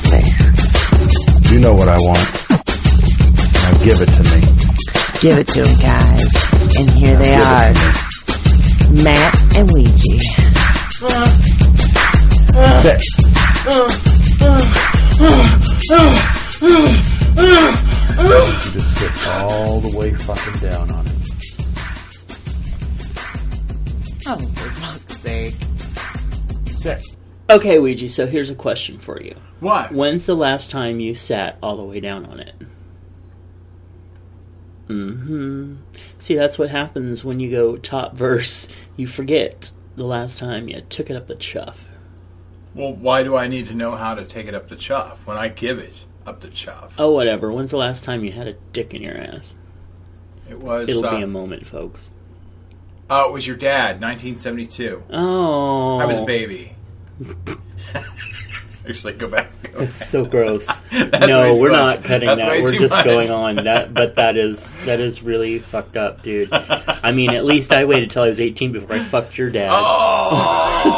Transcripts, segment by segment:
Talking to me. You know what I want. Now give it to me. Give it to them, guys. And here they are it to me. Matt and Ouija. Sit. You just sit all the way fucking down on it. Oh, for fuck's sake. Sit. Okay, Ouija, so here's a question for you. What? When's the last time you sat all the way down on it? hmm See, that's what happens when you go top verse. You forget the last time you took it up the chuff. Well, why do I need to know how to take it up the chuff when I give it up the chuff? Oh, whatever. When's the last time you had a dick in your ass? It was. It'll uh, be a moment, folks. Oh, it was your dad, 1972. Oh. I was a baby. Actually, go back. Go back. so gross. No, we're much. not cutting That's that. We're just much. going on. That, but that is that is really fucked up, dude. I mean, at least I waited till I was 18 before I fucked your dad. Oh!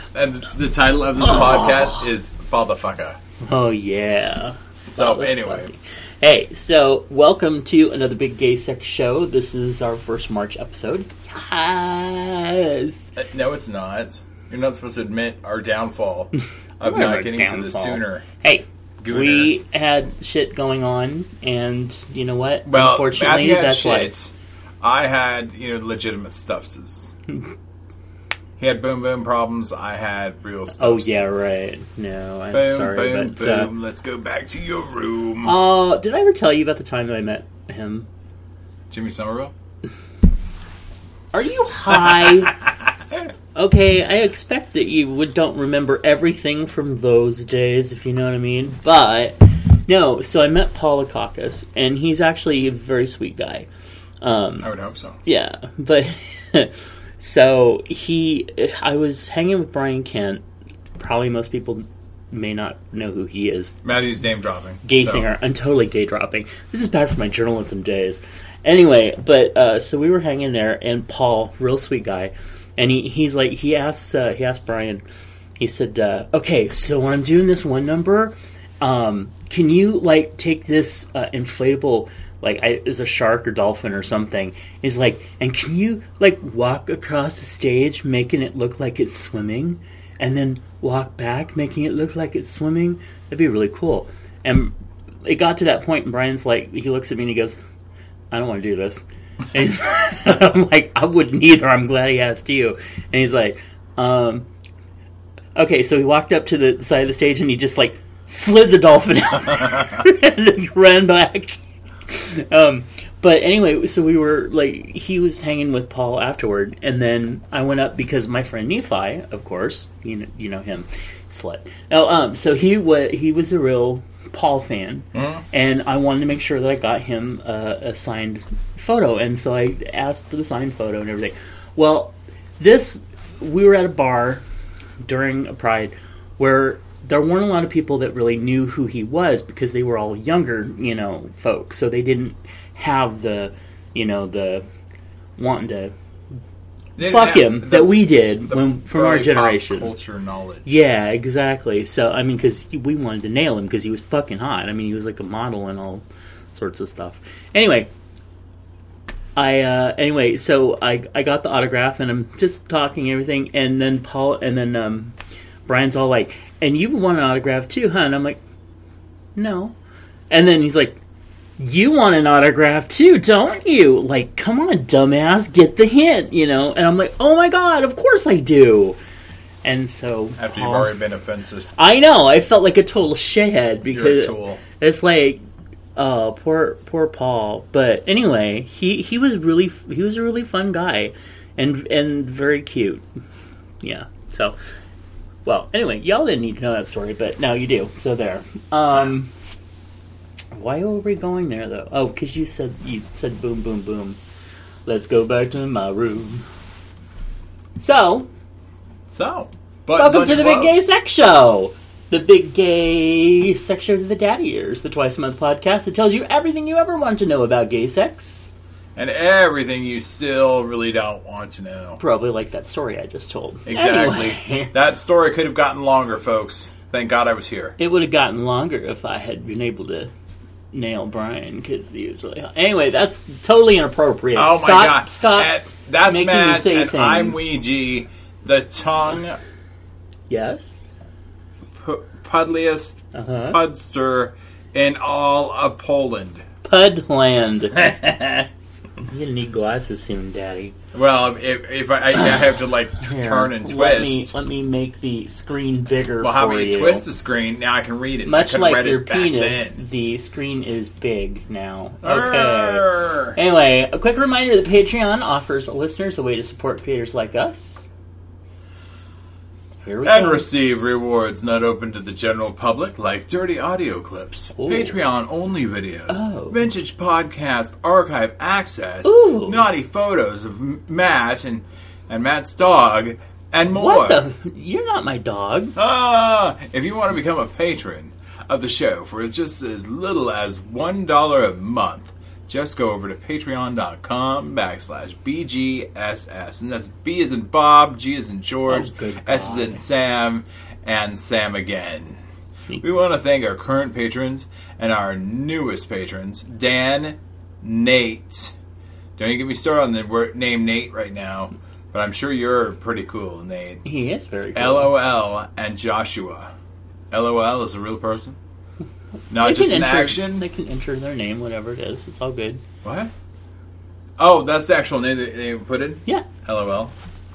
and the title of this podcast is Fatherfucker. Oh yeah. So, anyway. Hey, so welcome to another big gay sex show. This is our first March episode. Yes. Uh, No, it's not. You're not supposed to admit our downfall of not getting to the downfall. sooner. Hey, Gooner. we had shit going on, and you know what? Well, Unfortunately, that's shit. life. I had, you know, legitimate stuffses. he had boom boom problems. I had real stuffses. Oh yeah, right. No, I'm Boom sorry, boom but uh. Let's go back to your room. Uh, did I ever tell you about the time that I met him? Jimmy Somerville. Are you high? Okay, I expect that you would don't remember everything from those days, if you know what I mean. But no, so I met Paul Lekakis, and he's actually a very sweet guy. Um, I would hope so. yeah, but so he, I was hanging with Brian Kent. Probably most people may not know who he is. Matthew's name dropping. gay So, singer. I'm totally gay dropping. This is bad for my journalism days. Anyway, but uh, so we were hanging there, and Paul, real sweet guy, and he, he's like, he asks, uh, he asked Brian, he said, uh, okay, so when I'm doing this one number, um, can you like take this uh, inflatable, like I, is a shark or dolphin or something? He's like, and can you like walk across the stage, making it look like it's swimming, and then walk back, making it look like it's swimming? That'd be really cool. And it got to that point, and Brian's like, he looks at me and he goes, I don't want to do this. I'm like, I wouldn't either. I'm glad he asked you. And he's like, um, okay. So he walked up to the side of the stage and he just like slid the dolphin out and then ran back. Um, but anyway, so we were like, he was hanging with Paul afterward, and then I went up because my friend Nephi, of course, you know, you know him, slut. Oh, um, so he was he was a real Paul fan, and I wanted to make sure that I got him uh, a signed photo, and so I asked for the signed photo and everything. Well, this we were at a bar during a Pride where there weren't a lot of people that really knew who he was because they were all younger, you know, folks. So they didn't have the, you know, the wanting to they fuck him have that we did the when from our generation. culture knowledge. Yeah, exactly. So I mean, because we wanted to nail him because he was fucking hot. I mean, he was like a model and all sorts of stuff. Anyway, I uh, anyway, so I I got the autograph and I'm just talking everything, and then Paul and then um, Brian's all like, "And you want an autograph too, huh?" And I'm like, "No," and then he's like. You want an autograph too, don't you? Like, come on, dumbass, get the hint, you know? And I'm like, oh my god, of course I do. And so After you've already been offensive. I know. I felt like a total shithead You're a because tool. it's like, oh, poor poor Paul. But anyway, he he was really he was a really fun guy, and and very cute. Yeah. So Well, anyway, y'all didn't need to know that story, but now you do. So there. Um, why were we going there though? Oh, because you said you said boom, boom, boom. Let's go back to my room. So, So, welcome to the Big Gay. Sex Show. The Big Gay Sex Show to the Daddy Ears, the twice a month podcast that tells you everything you ever want to know about gay sex. and everything you still really don't want to know. Probably like that story I just told. Exactly. Anyway. that story could have gotten longer, folks. Thank God I was here. It would have gotten longer if I had been able to nail Brian because he was really hot. Anyway, that's totally inappropriate. Oh my stop, God! Stop. And that's making me say and I'm. Ouija, the tongue yes. p- pudliest Uh huh. pudster in all of Poland. Pudland. You're gonna need glasses soon, Daddy. Well, if, if I, I have to like t- Here, turn and twist, Let me let me make the screen bigger well, for how about you you. twist the screen? Now I can read it. Much like your penis, the screen is big now. Okay. Arr. Anyway, a quick reminder that Patreon offers listeners a way to support creators like us. Here we And go. receive rewards not open to the general public, like dirty audio clips, Ooh. Patreon only videos, Oh. vintage podcast archive access, Ooh. naughty photos of Matt and and Matt's dog, and more. What the? You're not my dog. Ah, if you want to become a patron of the show for just as little as one dollar a month, just go over to patreon.com backslash BGSS. And that's B is in Bob, G is in George, Oh, S is in Sam, and Sam again. We want to thank our current patrons and our newest patrons, Dan, Nate. Don't even get me started on the word, name Nate right now, but I'm sure you're pretty cool, Nate. He is very cool. LOL and Joshua. LOL is a real person, not They just an enter, action. They can enter their name, whatever it is. It's all good. What? Oh, that's the actual name that they put in. Yeah. LOL.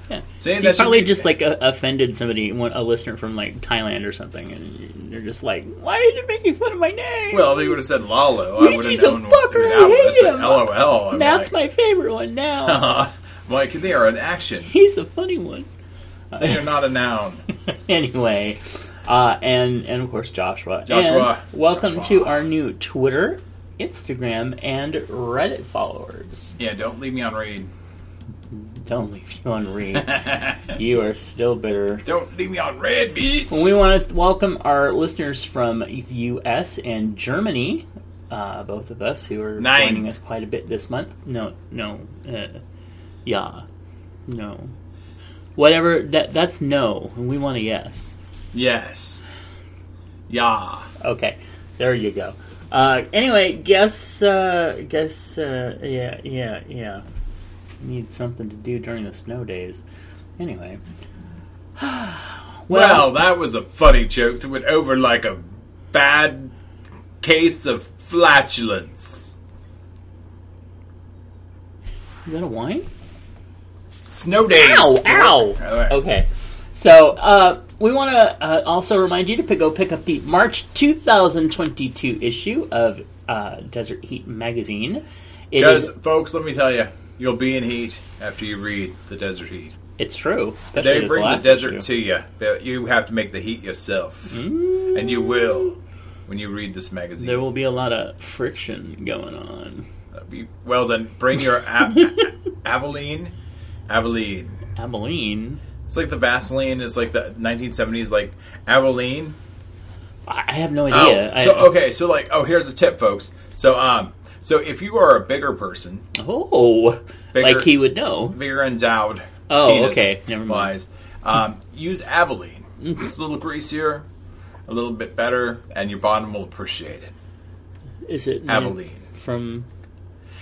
Yeah. See, So you probably be- just like uh, offended somebody, a listener from like Thailand or something, and they're just like, "Why are you making fun of my name?" Well, they would have said Lalo, I would have Luigi's a what who fucker, that I hate him. LOL. I'm That's like, my favorite one now. Mike, they are an action. He's the funny one. They are not a noun. anyway, uh, and and of course Joshua. Joshua. And welcome Joshua. to our new Twitter, Instagram, and Reddit followers. Yeah, don't leave me on read. Don't leave you on read. you are still bitter. Don't leave me on red, bitch. We want to welcome our listeners from the U.S. and Germany, uh, both of us who are Nine. joining us quite a bit this month. No, no, uh, yeah, no, whatever. That that's no, and we want a yes. Yes. Yeah. Okay, there you go. Uh, anyway, guess, uh, guess, uh, yeah, yeah, yeah. Need something to do during the snow days. Anyway. Well, that was a funny joke that went over like a bad case of flatulence. is that a wine? Snow days. Ow! Ow! Right. Okay. So, uh, we want to uh, also remind you to pick, go pick up the March 2022 issue of uh, Desert Heat magazine. It Because, is, folks, let me tell you, you'll be in heat after you read the Desert Heat. it's true. They bring the desert issue. to you, but you have to make the heat yourself, and you will when you read this magazine. There will be a lot of friction going on. Be- well, then bring your a- Albolene. Albolene. Albolene. It's like the Vaseline. It's like the 1970s, like Albolene. I have no idea. Oh, so I, okay, so like, oh, here's a tip, folks. So, um, so if you are a bigger person, Oh, Bigger- like he would know. bigger endowed, Oh, okay, never mind. wise, um, use Albolene. It's a little greasier, a little bit better, and your bottom will appreciate it. Is it Albolene. from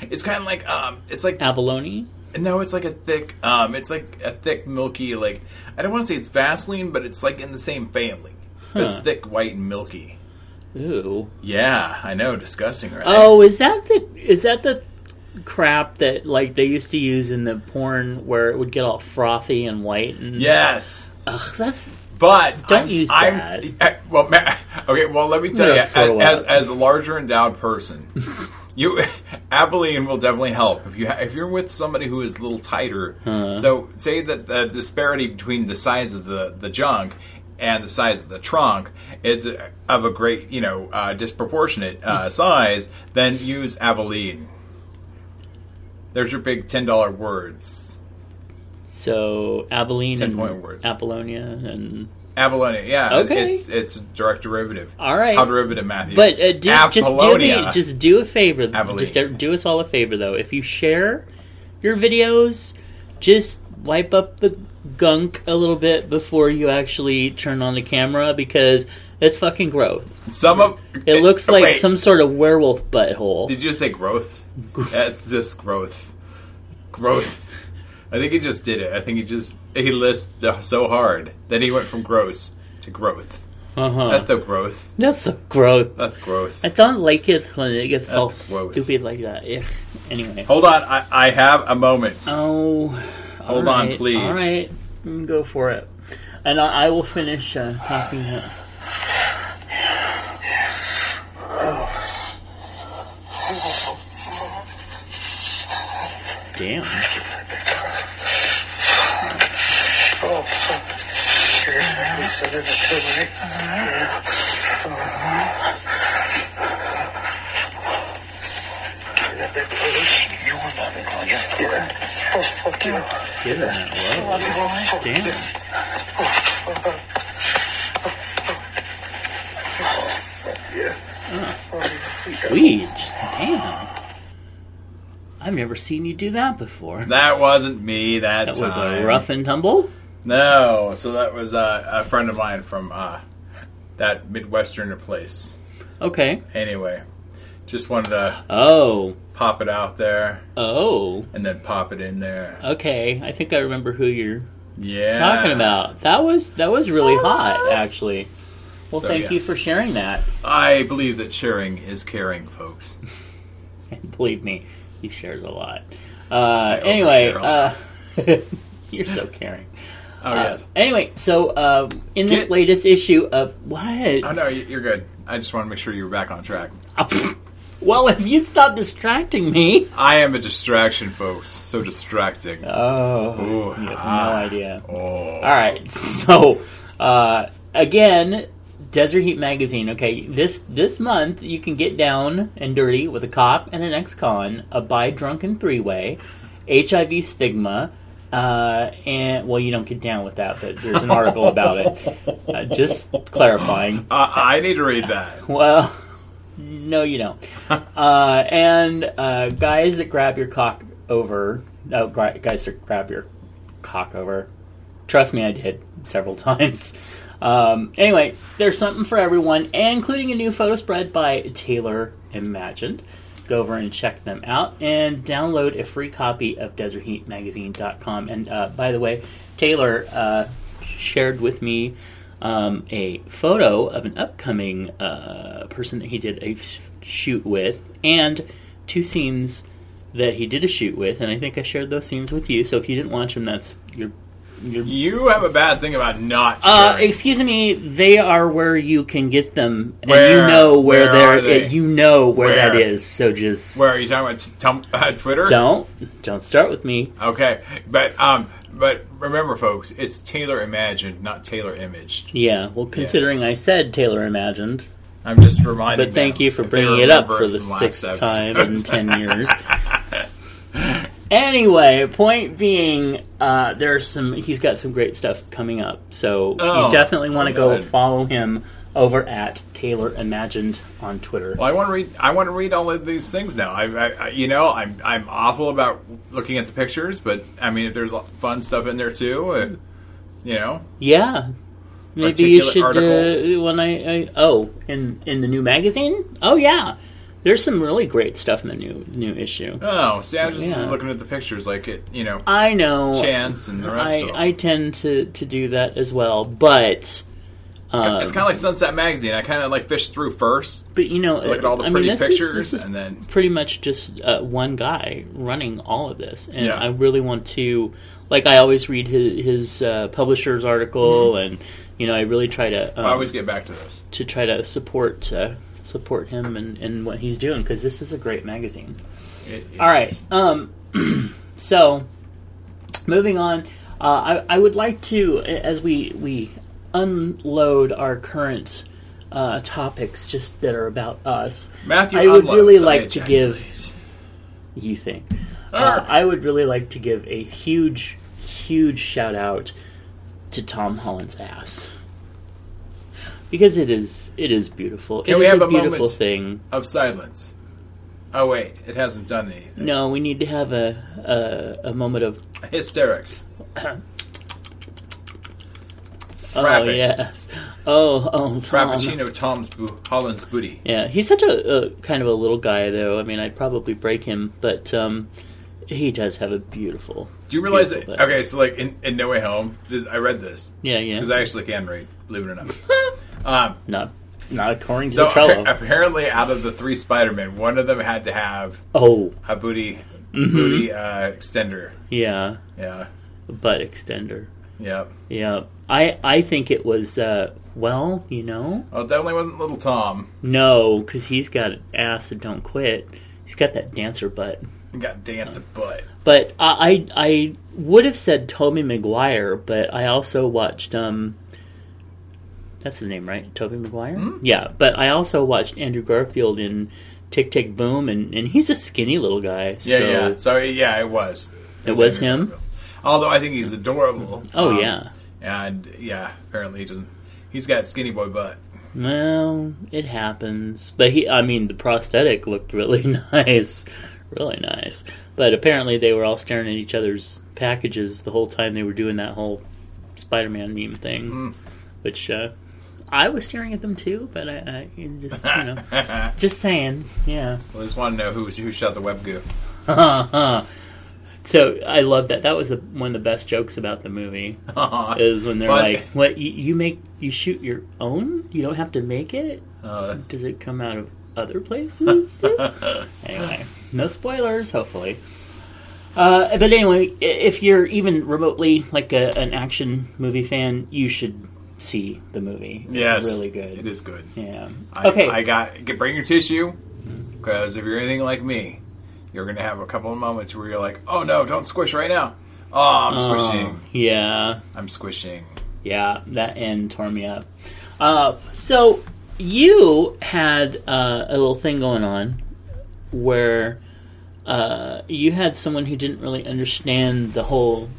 It's kind of like, um, it's like abalone? No, it's like a thick, um, it's like a thick, milky, like I don't want to say it's Vaseline, but it's like in the same family. But It's thick, white, and milky. Ooh. Yeah, I know, disgusting, right? Oh, is that the is that the crap that like they used to use in the porn where it would get all frothy and white and yes. Ugh, that's But Don't I'm, use I'm, that. eh, well, okay. Well, let me tell I'm you, as, as, as a larger endowed person, you Albolene will definitely help if you ha- if you're with somebody who is a little tighter. So, say that the disparity between the size of the the junk and the size of the trunk is of a great, you know, uh, disproportionate uh, size, then use Albolene. There's your big ten dollar words. So Albolene 10 and point words. Apollonia and Abalone, yeah. Okay. It's it's a direct derivative. All right. How derivative, Matthew? But uh, do, just do Apollonia. me, just do a favor. Albolene. Just do us all a favor, though. If you share your videos, just wipe up the gunk a little bit before you actually turn on the camera because it's fucking growth. Some of It looks like Wait, some sort of werewolf butthole. Did you just say growth? That's just growth. Growth. I think he just did it. I think he just he lisped so hard Then he went from gross to growth. Uh-huh. That's the growth. That's a growth. That's growth. I don't like it when it gets all stupid like that. Yeah. Anyway. Hold on, I, I have a moment. Oh, Hold all on, please. All right, Mm, go for it, and I, I will finish uh, talking. Damn. Oh, fuck. Here, we said it too, right? That big brother. You want that big one? Yes. Yeah. Oh, fuck you. Get in that Oh, low. Damn. Yeah. Sweet. Damn. I've never seen you do that before. That wasn't me that, That time. was a rough and tumble. No, so that was uh, a friend of mine from uh, that midwesterner place. Okay. Anyway, just wanted to Oh. pop it out there Oh. and then pop it in there. Okay. I think I remember who you're Yeah, talking about. That was that was really hot, actually. Well, So, thank yeah. you for sharing that. I believe that sharing is caring, folks. And believe me, he shares a lot. Uh, anyway, uh, you're so caring. Oh Uh, yes. Anyway, so um, in this Get- latest issue of what? Oh no, you- you're good. I just want to make sure you're back on track. well, if you stop distracting me. I am a distraction, folks. So distracting. Oh, Ooh, you have ah. no idea. Oh, All right, so uh, again, Desert Heat Magazine. Okay, this this month you can get down and dirty with a cop and an ex-con, a bi drunken three-way, HIV stigma, uh, and well, you don't get down with that, but there's an article about it. Uh, just clarifying. uh, I need to read that. Well, no, you don't. uh, and uh, guys that grab your cock over. No, gra- guys that grab your cock over. Trust me, I did several times. Um, anyway, there's something for everyone, including a new photo spread by Taylor Imagined. Go over and check them out and download a free copy of DesertHeatMagazine.com. And uh, by the way, Taylor uh, shared with me um, a photo of an upcoming uh, person that he did a shoot with, and two scenes that he did a shoot with. And I think I shared those scenes with you. So if you didn't watch them, that's your your You have a bad thing about not uh, excuse me, they are where you can get them, and Where? you know where, Where they're. are they? You know where, that Where? is. So just Where are you talking about? T- uh, Twitter? don't don't start with me. Okay, but um, but remember, folks, it's Taylor imagined, not Taylor imaged. Yeah, well, considering Yes. I said Taylor imagined, I'm just reminding. but thank you for bringing it up for the sixth time in ten years. Anyway, point being, uh, there's some. He's got some great stuff coming up, so Oh, you definitely want to go follow him over at Taylor Imagined on Twitter. Well, I want to read. I want to read all of these things now. I, I, I, you know, I'm I'm awful about looking at the pictures, but I mean, if there's fun stuff in there too, uh, you know, Yeah. Maybe you should uh, when I, I oh in in the new magazine. Oh yeah, there's some really great stuff in the new new issue. oh, see, I'm just Yeah. looking at the pictures, like it, you know, I know. Chance and the rest I of. I tend to to do that as well, but. Um, it's kind of like Sunset Magazine. I kind of like fish through first, but you know, look at all the I pretty is- pictures, this is and then pretty much just uh, one guy running all of this, and Yeah. I really want to, like, I always read his, his uh, publisher's article, and you know, I really try to um, I always get back to this. to try to support uh, support him and, and what he's doing because this is a great magazine. All right, um, so moving on, uh, I, I would like to, as we we unload our current uh, topics just that are about us, Matthew, I would really like to give. You think? Uh, I would really like to give a huge, huge shout out to Tom Holland's ass because it is it is beautiful. Can It we is have a beautiful moment? thing. of silence. Oh wait, it hasn't done anything. No, we need to have a a, a moment of Hysterics. oh yes, oh oh Tom. Frappuccino Tom's bo- Holland's booty. Yeah, he's such a, a kind of a little guy, though. I mean, I'd probably break him, but um, he does have a beautiful. Do you realize that? Okay, so like in, in No Way Home, I read this Yeah, yeah. because I actually can read, believe it or not. um, Not, not according to so Trello. appa- apparently, out of the three Spider-Men, one of them had to have oh, a booty Mm-hmm. booty uh, extender. yeah, Yeah, butt extender. yeah. Yeah, I I think it was. Uh, well, you know, Well, it definitely wasn't Little Tom. no, because he's got ass that don't quit. He's got that dancer butt. He got a butt. But I I, I would have said Tobey Maguire, but I also watched um. That's his name, right? Tobey Maguire. Hmm? Yeah, but I also watched Andrew Garfield in Tick Tick Boom, and, and he's a skinny little guy. Yeah, so, yeah. So yeah, it was. It was him? Garfield. Although I think he's adorable. Oh Um, yeah. and yeah, apparently he doesn't. He's got skinny boy butt. Well, it happens. But he, I mean, the prosthetic looked really nice, really nice. But apparently, they were all staring at each other's packages the whole time they were doing that whole Spider-Man meme thing, Hmm. which uh, I was staring at them too. But I, I just, you know, just saying, yeah. I just want to know who who shot the web goo. so I love that. That was a, one of the best jokes about the movie. Is when they're Well, like, "What you, you make? You shoot your own? You don't have to make it? Uh, Does it come out of other places?" anyway, no spoilers. Hopefully, uh, but anyway, if you're even remotely like a, an action movie fan, you should see the movie. It's yes, really good. It is good. Yeah. I, okay. I got get bring your tissue because if you're anything like me, you're gonna have a couple of moments where you're like, "Oh no, don't squish right now." Oh, I'm squishing. Yeah. I'm squishing. Yeah, that end tore me up. Uh, so you had uh, a little thing going on where uh, you had someone who didn't really understand the whole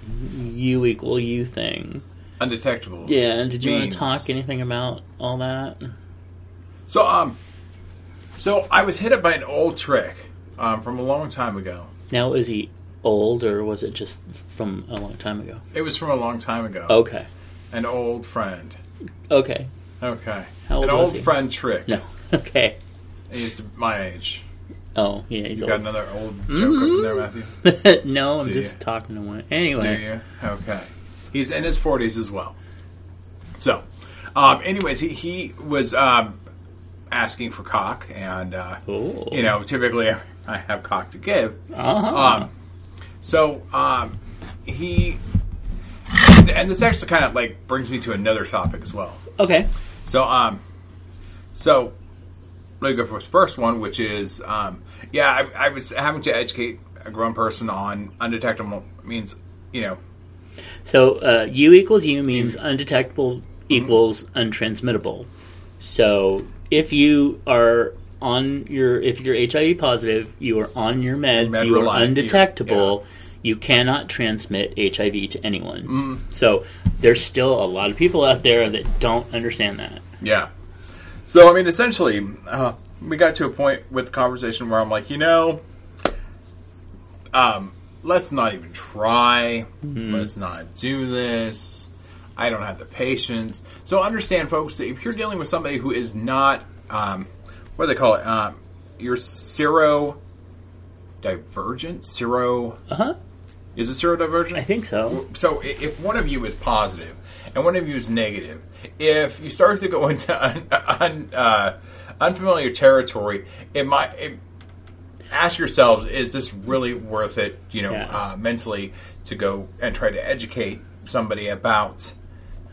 "you equal you" thing. Undetectable. Yeah, and did you want to talk anything about all that? So um, so I was hit up by an old trick um, from a long time ago. Now, is he old or was it just from a long time ago? It was from a long time ago. Okay, An old friend. okay, Okay. How old An old he? friend trick. no, okay. He's my age. Oh, yeah, he's You got old. another old joke up in there, Matthew? no, I'm Do just you? talking to one. Anyway? Okay. He's in his 40s as well. So, um, anyways, he, he was um, asking for cock, and, uh, you know, typically I have cock to give. Uh-huh. Um, so, um, he. And this actually kind of like brings me to another topic as well. okay. So, um, so let me go for the first one, which is, um, yeah, I, I was having to educate a grown person on undetectable means, you know, So uh, U equals U means undetectable equals untransmittable. So if you are on your if you're HIV positive, you are on your meds, Med you are undetectable. You cannot transmit HIV to anyone. Mm. So there's still a lot of people out there that don't understand that. Yeah. So I mean, essentially, uh, we got to a point with the conversation where I'm like, you know, um, let's not even try. Let's not do this. I don't have the patience. So understand, folks, that if you're dealing with somebody who is not, um, what do they call it? Um, you're sero divergent. Sero Uh huh. is it sero divergent I think so. so if one of you is positive and one of you is negative, if you start to go into un, un, uh, unfamiliar territory, it might it, ask yourselves: Is this really worth it? You know, Yeah. uh, mentally to go and try to educate somebody about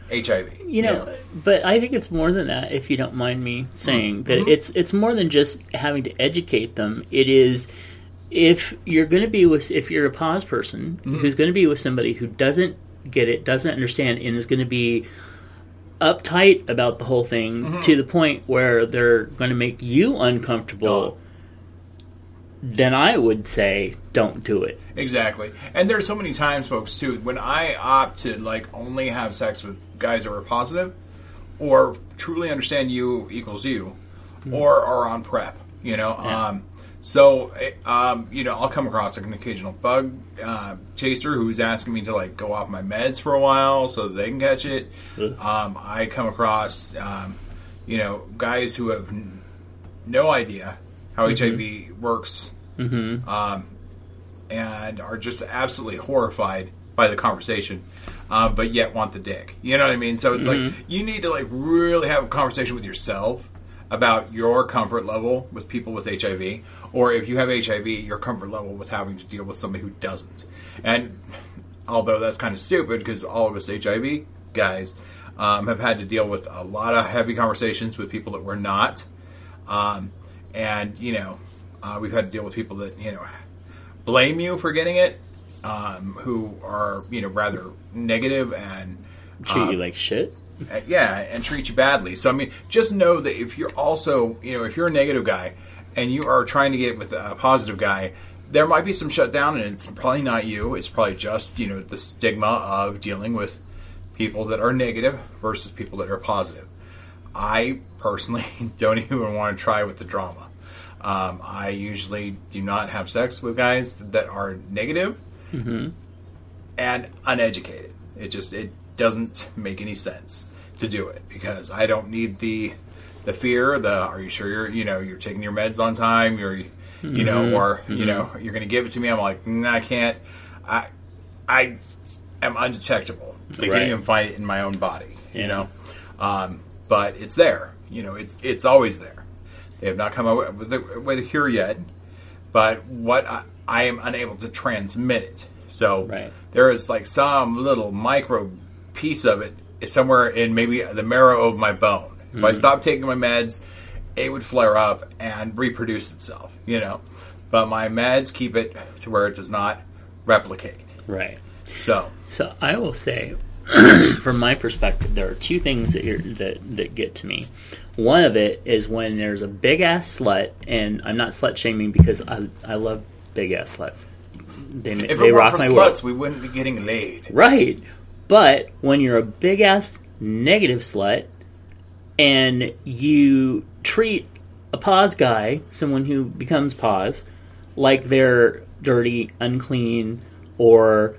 HIV. You know, but I think it's more than that. If you don't mind me saying that, it's it's more than just having to educate them. It is if you're going to be with if you're a pause person who's going to be with somebody who doesn't get it, doesn't understand, and is going to be uptight about the whole thing Mm-hmm. to the point where they're going to make you uncomfortable, Oh. then I would say don't do it. Exactly. And there's so many times, folks, too, when I opt to like only have sex with guys that are positive, or truly understand you equals you, or are on PrEP. You know, um, so eh, um, you know, I'll come across like an occasional bug uh, chaser who's asking me to like go off my meds for a while so that they can catch it. Um, I come across um, you know guys who have n- no idea how HIV works and are just absolutely horrified by the conversation, uh, but yet want the dick. You know what I mean? So it's like you need to like really have a conversation with yourself about your comfort level with people with HIV, or if you have HIV, your comfort level with having to deal with somebody who doesn't. And although that's kind of stupid because all of us HIV guys um, have had to deal with a lot of heavy conversations with people that we're not. Um, and, you know, uh, we've had to deal with people that, you know, blame you for getting it, um, who are, you know, rather negative and, Treat Um, you like shit. Uh, yeah, and treat you badly. So, I mean, just know that if you're also, you know, if you're a negative guy and you are trying to get with a positive guy, there might be some shutdown, and it's probably not you. It's probably just, you know, the stigma of dealing with people that are negative versus people that are positive. I personally don't even want to try with the drama. Um, I usually do not have sex with guys that are negative and uneducated. It just it doesn't make any sense to do it because I don't need the the fear. The are you sure you're you know you're taking your meds on time? You're you know or you know you're going to give it to me. I'm like "Mm, I can't. I I am undetectable. I Right. can't even find it in my own body. Yeah. You know, um, but it's there. You know, it's it's always there. They have not come up with a, with a cure yet, but what I, I am unable to transmit it. So Right. there is like some little micro piece of it is somewhere in maybe the marrow of my bone. If I mm-hmm. stop taking my meds, it would flare up and reproduce itself. You know, but my meds keep it to where it does not replicate. Right. So So I will say, from my perspective, there are two things that you're, that that get to me. One of it is when there's a big ass slut, and I'm not slut shaming because I I love big ass sluts. They if they it rock weren't for my world. sluts, we wouldn't be getting laid. Right. But when you're a big ass negative slut and you treat a pause guy, someone who becomes pause, like they're dirty, unclean, or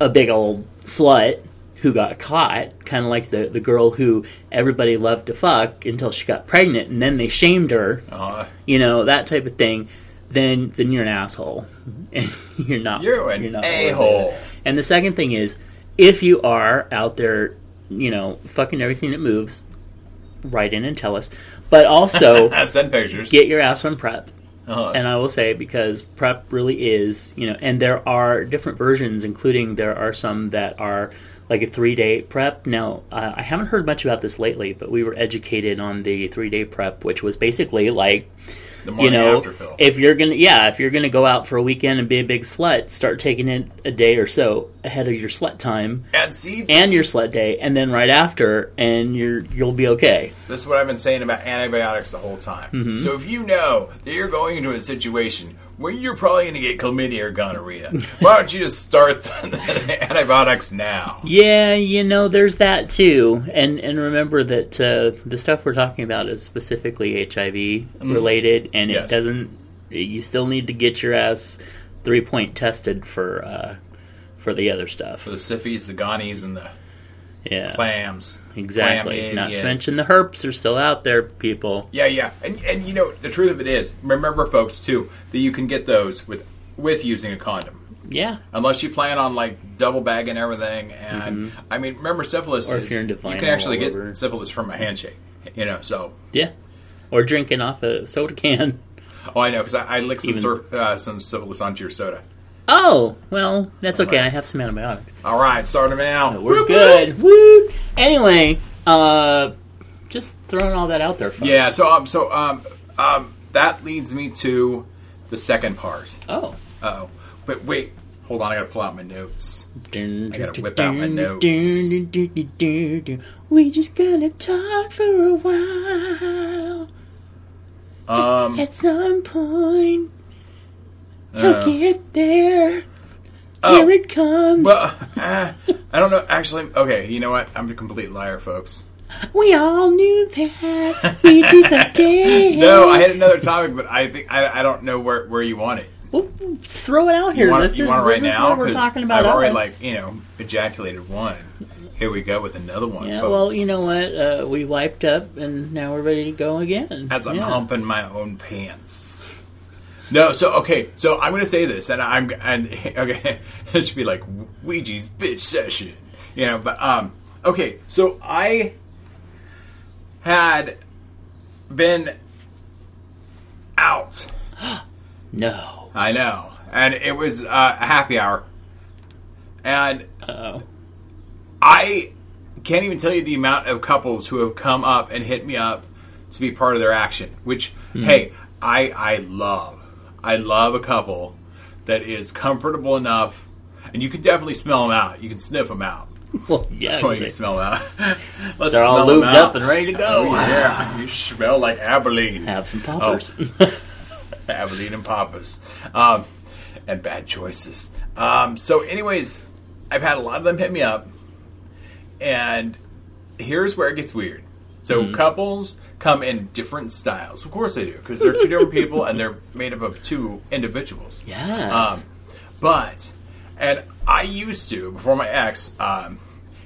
a big old slut who got caught, kind of like the, the girl who everybody loved to fuck until she got pregnant and then they shamed her, Uh, you know, that type of thing, then then you're an asshole. And you're not You're an not a-hole. And the second thing is if you are out there, you know, fucking everything that moves, write in and tell us. But also send pictures. get your ass on PrEP. Uh-huh. And I will say because PrEP really is, you know, and there are different versions, including there are some that are like a three day PrEP. Now, uh, I haven't heard much about this lately, but we were educated on the three day PrEP, which was basically like, you know, if you're gonna, yeah, if you're gonna go out for a weekend and be a big slut, start taking it a day or so ahead of your slut time and see, and your slut day, and then right after, and you're you'll be okay. This is what I've been saying about antibiotics the whole time. Mm-hmm. So if you know that you're going into a situation where you're probably going to get chlamydia or gonorrhea, why don't you just start the antibiotics now? Yeah, you know, there's that too, and and remember that uh, the stuff we're talking about is specifically HIV related, and Mm-hmm. Yes. it doesn't. You still need to get your ass three point tested for uh, for the other stuff. For the syphies, the gonnies, and the Yeah, clams. exactly. Not to mention the herps are still out there, people. Yeah, yeah, and and you know the truth of it is, remember, folks, too, that you can get those with with using a condom. Yeah, Unless you plan on like double bagging everything, and I mean, remember syphilis Mm-hmm. Or if is you're into you can actually get over. syphilis from a handshake, you know. So yeah. Or drinking off a soda can. oh, I know because I, I licked some Even- sur- uh, some syphilis onto your soda. Oh well, that's okay. I have some antibiotics. All right, start them out. We're Whoop, good. Woo! Anyway, uh, just throwing all that out there. Folks. Yeah. So um, so um, um, that leads me to the second part. Oh. Oh, but wait, Hold on, I gotta pull out my notes. I gotta whip out my notes. We just gonna talk for a while. Um, At some point, uh, he'll get there. oh, Here it comes. well, uh, I don't know. Actually, okay. You know what? I'm a complete liar, folks. we all knew that we'd be someday. No, I had another topic, but I think I, I don't know where, where you want it. Well, throw it out here. You want, this you is, want it right this is now? what we're talking about. I've already us. like you know ejaculated one. Here we go with another one. Yeah, folks. well, you know what? Uh, we wiped up, and now we're ready to go again. As I'm yeah. humping my own pants. No, so okay, so I'm going to say this, and I'm and okay, it should be like Ouija's bitch session, you know. But um, okay, so I had been out. No. I know, and it was uh, a happy hour, and Oh. I can't even tell you the amount of couples who have come up and hit me up to be part of their action. Which, hey, I I love. I love a couple that is comfortable enough, and you can definitely smell them out. You can sniff them out. Well, yeah. Oh, you can smell them out. Let's They're all lubed up and ready to go. Oh yeah, you smell like Albolene. Have some poppers. Albolene and Papas. Um, and bad choices. Um, so, anyways, I've had a lot of them hit me up, and here's where it gets weird. So, couples come in different styles. Of course they do, because they're two different people and they're made up of two individuals. Yeah. Um, but, and I used to before my ex, um,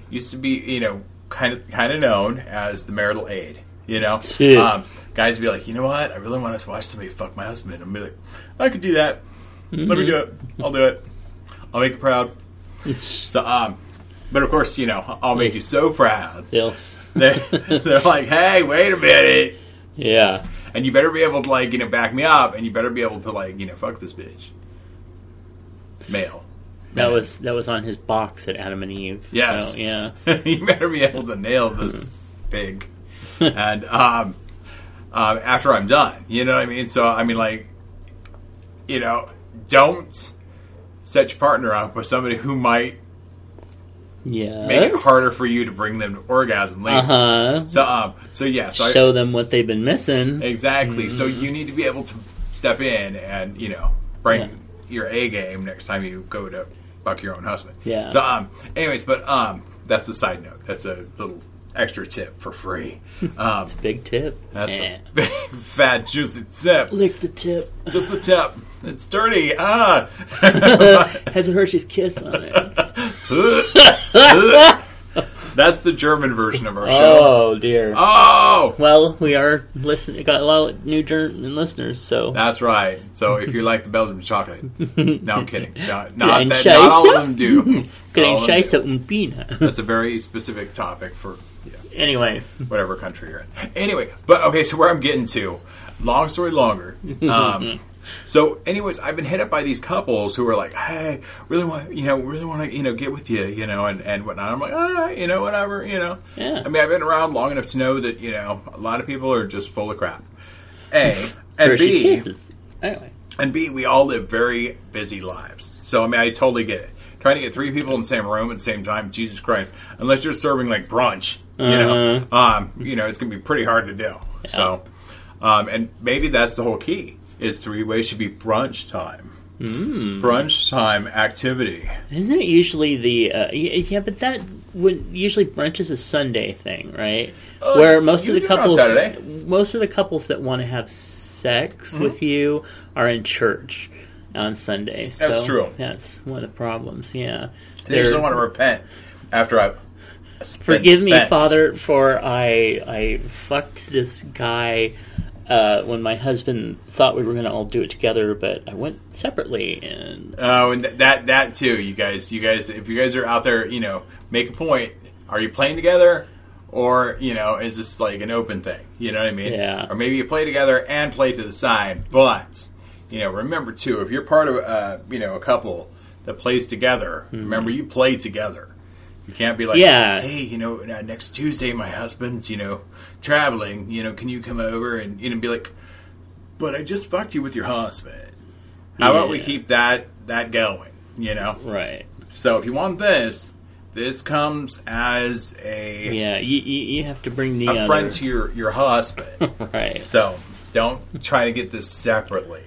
used to be you know kind of kind of known as the marital aid. You know, um, guys be like, you know what? I really want to watch somebody fuck my husband. I'm be like, I could do that. Let me do it. I'll do it. I'll make you proud. So, um, but of course, you know, I'll make you so proud. Yes. They're, they're like, hey, wait a minute. Yeah. And you better be able to, like, you know, back me up, and you better be able to, like, you know, fuck this bitch. Male. That was that was on his box at Adam and Eve. Yes. So, yeah. you better be able to nail this pig. and um, um, after I'm done, you know what I mean? So, I mean, like, you know, don't set your partner up with somebody who might Yeah. make it harder for you to bring them to orgasm later. Uh huh. So, um, so yeah, so I, Show them what they've been missing. exactly. So you need to be able to step in and you know bring your A game next time you go to fuck your own husband. Yeah. So, um, anyways, but um, that's the side note. That's a little extra tip for free. Um, Big tip. that's Eh. a big fat juicy tip. Lick the tip. Just the tip. It's dirty. Ah. Has a Hershey's kiss on it. That's the German version of our show. Oh dear. Oh, Well, we are listening. Got a lot of new German listeners, so that's right. So if you like the Belgian chocolate, no, I'm kidding. Not, not, that, not all of them do. Not all of them do. Scheisse und Biene. That's a very specific topic for yeah, Anyway, whatever country you're in. Anyway, but okay, so where I'm getting to, long story longer. Um, so, anyways, I've been hit up by these couples who are like, "Hey, really want you know, really want to you know get with you, you know, and and whatnot." I'm like, "Ah, you know, whatever, you know." Yeah. I mean, I've been around long enough to know that you know a lot of people are just full of crap. A and B. Anyway, and B, we all live very busy lives. So, I mean, I totally get it. Trying to get three people in the same room at the same time, Jesus Christ, unless you're serving like brunch, you know, um, you know, it's going to be pretty hard to do. So, um, and maybe that's the whole key is three ways should be brunch time. Mm. Brunch time activity. isn't it usually the uh, yeah? But that would usually brunch is a Sunday thing, right? Uh, Where most of the can do it on couples, most of the couples that want to have sex Mm-hmm. with you are in church on Sunday. So That's true. That's one of the problems. Yeah, They usually They're- want to repent after spent- Forgive me. Father, for I I fucked this guy uh, when my husband thought we were going to all do it together, but I went separately, and Oh, and th- that that too, you guys. You guys, if you guys are out there, you know, make a point. Are you playing together, or you know, is this like an open thing? You know what I mean? Yeah. Or maybe you play together and play to the side, but you know, remember too, if you're part of uh, you know a couple that plays together, remember you play together. You can't be like. Yeah. hey, you know, uh, next Tuesday my husband's, you know, traveling. You know, can you come over and you know be like, but I just fucked you with your husband. How about we keep that that going? You know. Right. So if you want this, this comes as a Yeah. You, you, you have to bring the a other. friend to your your husband. Right. so don't try to get this separately.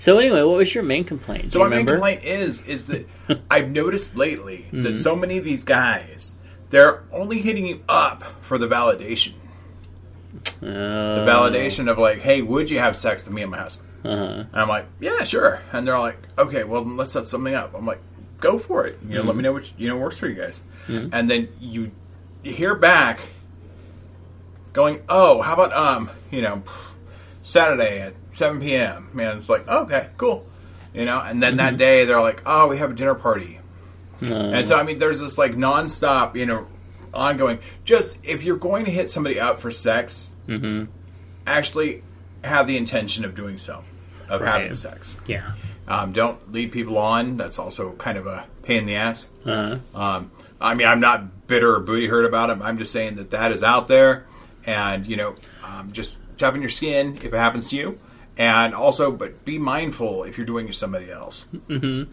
So anyway, what was your main complaint? So Do my you main complaint is is that I've noticed lately Mm-hmm. that so many of these guys they're only hitting you up for the validation. Uh, The validation of like, hey, would you have sex with me and my husband? uh-huh. And I'm like, yeah, sure. And they're like, okay, well, then let's set something up. I'm like, go for it. You know, let me know which you know works for you guys. And then you, you hear back, going, oh, how about um, you know, Saturday at 7 p.m. Man, it's like, okay, cool. You know, and then that day they're like, oh, we have a dinner party. And so, I mean, there's this like nonstop, you know, ongoing. Just if you're going to hit somebody up for sex, actually have the intention of doing so, of having sex. Yeah. Um, don't lead people on. That's also kind of a pain in the ass. Uh-huh. Um, I mean, I'm not bitter or booty hurt about it. I'm just saying that that is out there, and you know, um, just toughen your skin if it happens to you, and also, but be mindful if you're doing it to somebody else. And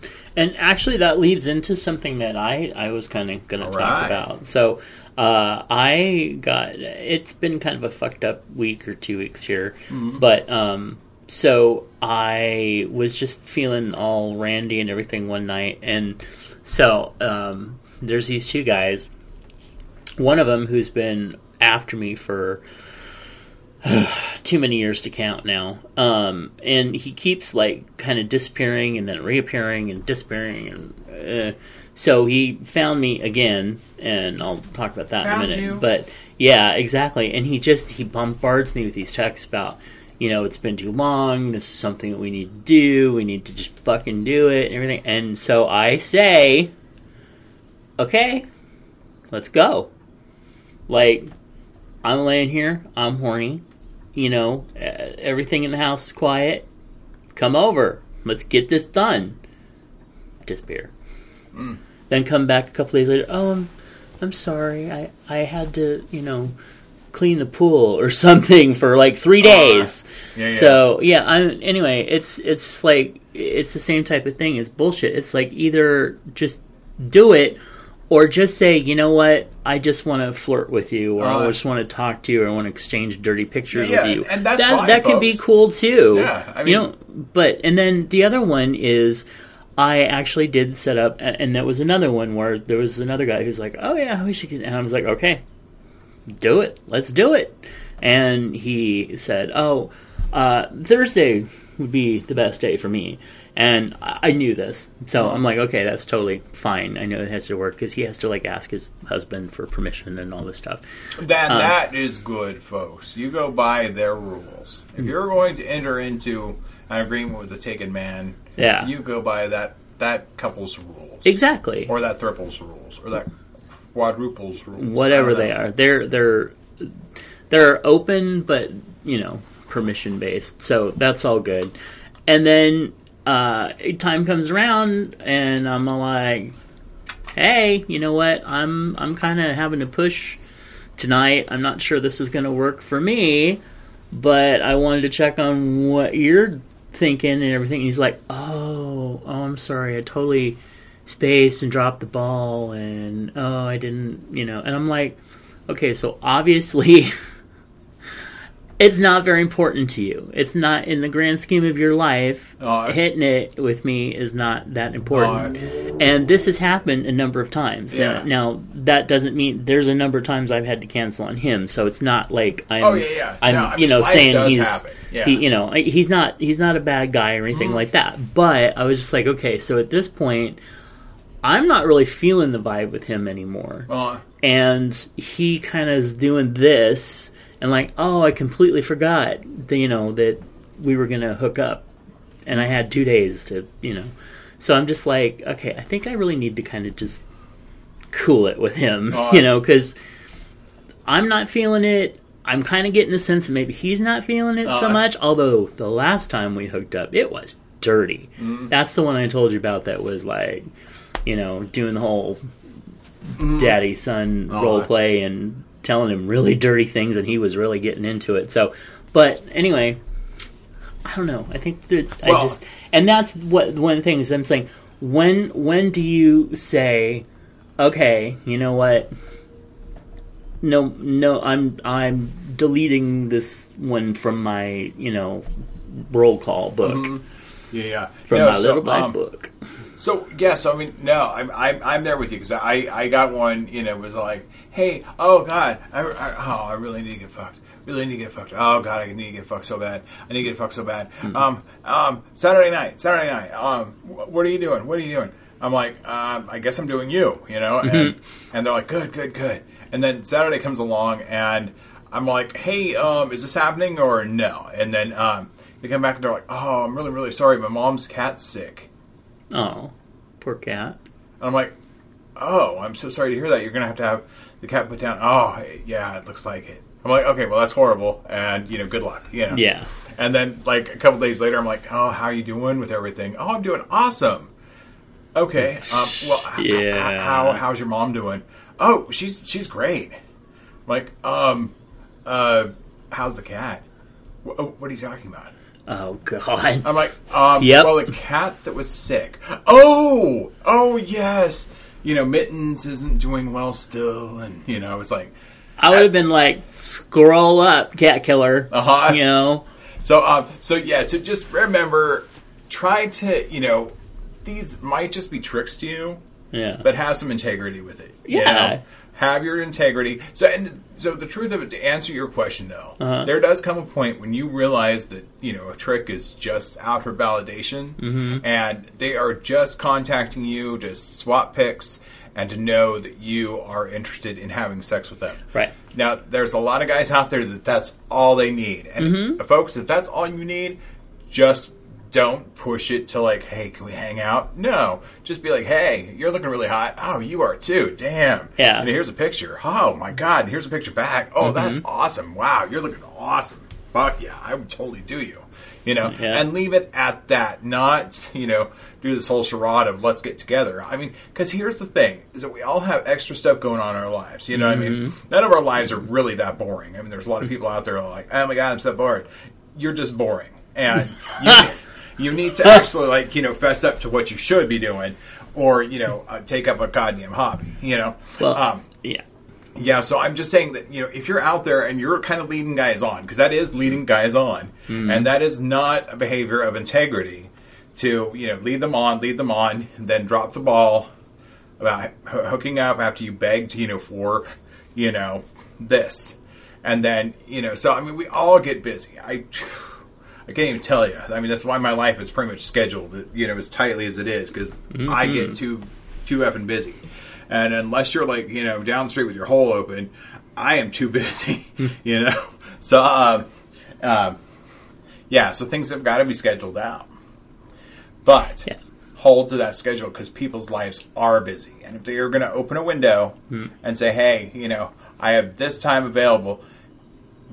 actually, that leads into something that I, I was kind of going to talk right. about. So, uh, I got it's been kind of a fucked up week or two weeks here, Mm-hmm. but um, so I was just feeling all randy and everything one night, and so um, there's these two guys. One of them who's been after me for too many years to count now. Um, and he keeps like kind of disappearing and then reappearing and disappearing. And uh, so he found me again, and I'll talk about that Found in a minute. you. But yeah, exactly. And he just he bombards me with these texts about. You know, it's been too long. This is something that we need to do. We need to just fucking do it and everything. And so I say, okay, let's go. Like, I'm laying here. I'm horny. You know, uh, everything in the house is quiet. Come over. Let's get this done. Disappear. Then come back a couple days later. Oh, I'm, I'm sorry. I, I had to, you know, clean the pool or something for like three days. Yeah, yeah. So yeah. I'm anyway. It's it's like it's the same type of thing. It's bullshit. It's like either just do it or just say, you know what, I just want to flirt with you, or I just want to talk to you, or I want to exchange dirty pictures Yeah, with you. and that's that fine, that can be cool too. Yeah, I you mean- know, but and then the other one is. I actually did set up, and that was another one where there was another guy who's like, "Oh yeah, we should," get, and I was like, "Okay, do it, let's do it." And he said, "Oh, uh, Thursday would be the best day for me," and I, knew this, so I'm like, "Okay, that's totally fine. I know it has to work because he has to like ask his husband for permission and all this stuff." That Um, that is good, folks. You go by their rules. If Hmm. you're going to enter into an agreement with a taken man, Yeah. you go by that that couple's rules, Exactly. or that triple's rules, or that quadruple's rules, whatever they know. are. They're they're they're open, but you know, permission based. So that's all good. And then uh, time comes around, and I'm like, "Hey, you know what? I'm I'm kind of having to push tonight. I'm not sure this is going to work for me, but I wanted to check on what you're thinking and everything." And he's like, "Oh, oh, I'm sorry. I totally." spaced and dropped the ball and oh I didn't you know and I'm like okay so obviously it's not very important to you it's not in the grand scheme of your life Uh, hitting it with me is not that important and this has happened a number of times Yeah. now, now that doesn't mean there's a number of times I've had to cancel on him so it's not like I'm Oh, yeah, yeah. I'm No, I you know saying he's. Yeah. he, you know he's not he's not a bad guy or anything Mm-hmm. like that but I was just like okay so at this point I'm not really feeling the vibe with him anymore. Uh, And he kind of is doing this and like, oh, I completely forgot that, you know, that we were going to hook up and I had 2 days to, you know. So I'm just like, okay, I think I really need to kind of just cool it with him, Uh. you know, cuz I'm not feeling it. I'm kind of getting the sense that maybe he's not feeling it so Uh. much. Although the last time we hooked up, it was dirty. Mm. That's the one I told you about that was like, you know, doing the whole Mm. daddy son Oh. role play and telling him really dirty things, and he was really getting into it. So, but anyway, I don't know. I think that I just, and that's what one of the things I'm saying. when when do you say, okay, you know what? No, no, I'm I'm deleting this one from my you know roll call book Yeah, yeah. from No, my so, little black um, book. So yeah, so I mean, no, I'm I'm, I'm there with you because I I got one. You know, it was like, hey, oh god, I, I oh I really need to get fucked. Really need to get fucked. Oh god, I need to get fucked so bad. I need to get fucked so bad. Um um Saturday night, Saturday night. Um, wh- what are you doing? What are you doing? I'm like, um, I guess I'm doing you. You know, and and they're like, good, good, good. And then Saturday comes along and. I'm like, hey, um, is this happening or no? And then um, they come back and they're like, oh, I'm really, really sorry. My mom's cat's sick. Oh, poor cat. And I'm like, oh, I'm so sorry to hear that. You're going to have to have the cat put down. Oh, yeah, it looks like it. I'm like, okay, well, that's horrible. And, you know, good luck. You know? Yeah. And then, like, a couple days later, I'm like, oh, how are you doing with everything? Oh, I'm doing awesome. Okay. Um, well, h- h- Yeah. how, how's your mom doing? Oh, she's she's great. I'm like, um, uh, how's the cat? Wh- what are you talking about? Oh God. I'm like, um, Yep. well, the cat that was sick. Oh, oh yes. You know, Mittens isn't doing well still, and you know, it's like, I would have been like, scroll up, cat killer. Uh-huh. You know. so, um, so yeah. So just remember, try to, you know, these might just be tricks to you, Yeah. but have some integrity with it. you Yeah. know? Have your integrity. So, and so the truth of it, to answer your question though, Uh-huh. there does come a point when you realize that you know a trick is just out for validation, Mm-hmm. and they are just contacting you to swap pics and to know that you are interested in having sex with them. Right. Now, there's a lot of guys out there that that's all they need, and Mm-hmm. folks, if that's all you need, just don't push it to like, hey, can we hang out? No, just be like, hey, you're looking really hot. Oh, you are too. Damn. Yeah. And here's a picture. Oh my god. And here's a picture back. Mm-hmm. Oh, that's awesome. Wow, you're looking awesome. Fuck yeah, I would totally do you. You know, Yeah. and leave it at that. Not you know do this whole charade of let's get together. I mean, because here's the thing: is that we all have extra stuff going on in our lives. You know, what I mean, Mm-hmm. none of our lives are really that boring. I mean, there's a lot of people out there who are like, oh my god, I'm so bored. You're just boring, and you, you need to actually like you know fess up to what you should be doing, or you know uh, take up a goddamn hobby. You know, Well. um, yeah. yeah, so I'm just saying that you know if you're out there and you're kind of leading guys on because that is leading guys on, and that is not a behavior of integrity to you know lead them on, lead them on, and then drop the ball about h- hooking up after you begged you know for you know this, and then you know so I mean we all get busy. I I can't even tell you. I mean that's why my life is pretty much scheduled you know as tightly as it is because I get too too effing busy. And unless you're like, you know, down the street with your hole open, I am too busy, you know? So, um, um, yeah, so things have got to be scheduled out. But Yeah. hold to that schedule because people's lives are busy. And if they are going to open a window and say, hey, you know, I have this time available,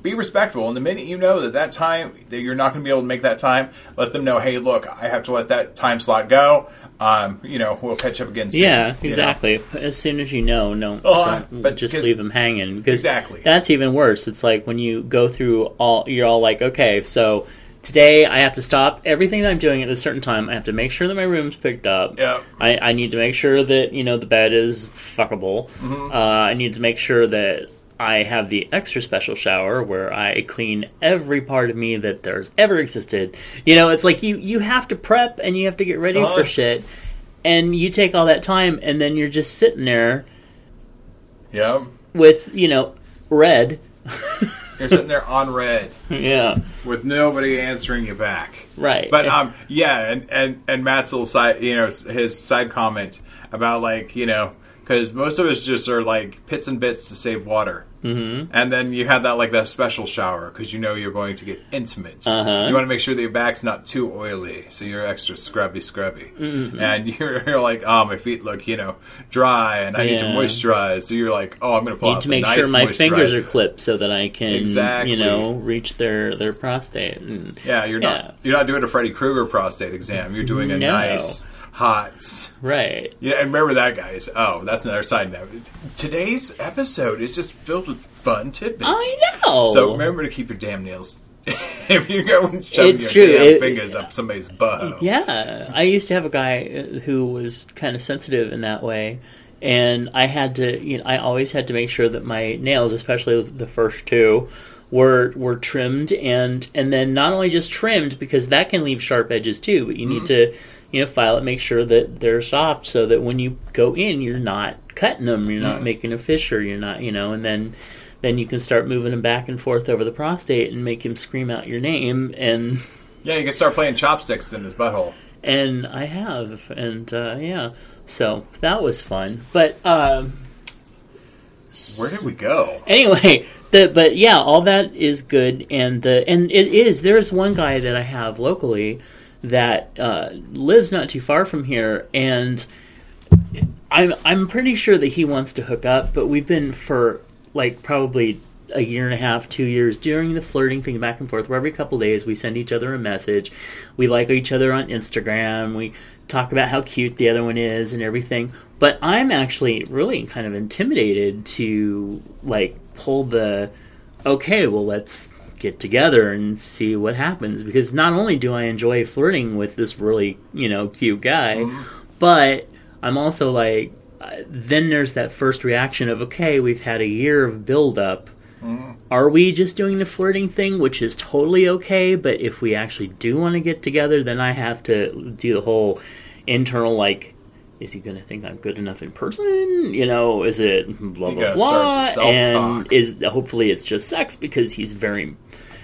be respectful. And the minute you know that that time, that you're not going to be able to make that time, let them know, hey, look, I have to let that time slot go. Um, you know, we'll catch up again soon. Yeah, you know? exactly. As soon as you know, no, Uh, but just leave them hanging. Exactly. that's even worse. It's like when you go through all, you're all like, okay, so today I have to stop everything that I'm doing at a certain time. I have to make sure that my room's picked up. Yep. I, I need to make sure that you know the bed is fuckable. Mm-hmm. Uh, I need to make sure that I have the extra special shower where I clean every part of me that there's ever existed. You know, it's like you you have to prep and you have to get ready Uh-huh. for shit, and you take all that time, and then you're just sitting there Yep. with you know red. You're sitting there on red Yeah, with nobody answering you back. right. But um, yeah, and and and Matt's little side, you know, his side comment about like you know, because most of us just are like pits and bits to save water. Mm-hmm. And then you have that like that special shower because you know you're going to get intimate. Uh-huh. You want to make sure that your back's not too oily, so you're extra scrubby, scrubby. Mm-hmm. And you're, you're like, oh, my feet look, you know, dry, and I need to moisturize. So you're like, oh, I'm going to pull need out to make nice sure my fingers are clipped so that I can, Exactly. you know, reach their their prostate. And, Yeah, you're Yeah. not you're not doing a Freddy Krueger prostate exam. You're doing a No. nice hot. right. Yeah, and remember that, guys. Oh, that's another side note. Today's episode is just filled with fun tidbits. I know. So remember to keep your damn nails if you go and shove your true. damn It- fingers up somebody's butt. Yeah, I used to have a guy who was kind of sensitive in that way, and I had to, you know, I always had to make sure that my nails, especially the first two, were were trimmed and and then not only just trimmed because that can leave sharp edges too, but you need mm-hmm. to, you know, file it, make sure that they're soft so that when you go in, you're not cutting them, you're not making a fissure, you're not, you know, and then. Then you can start moving them back and forth over the prostate and make him scream out your name and Yeah, you can start playing chopsticks in his butthole. and I have, and uh, yeah, so that was fun. But um, Where did we go? anyway, the but yeah, all that is good, and the and it is. There's one guy that I have locally that uh, lives not too far from here, and I'm I'm pretty sure that he wants to hook up, but we've been for like probably a year and a half, two years during the flirting thing back and forth. Where every couple days we send each other a message, we like each other on Instagram, we talk about how cute the other one is and everything. But I'm actually really kind of intimidated to like pull the okay, well let's get together and see what happens because not only do I enjoy flirting with this really, you know, cute guy, but I'm also like uh, then there's that first reaction of okay, we've had a year of build up. Are we just doing the flirting thing, which is totally okay? But if we actually do want to get together, then I have to do the whole internal like, is he going to think I'm good enough in person? You know, is it blah blah blah? And is hopefully it's just sex because he's very,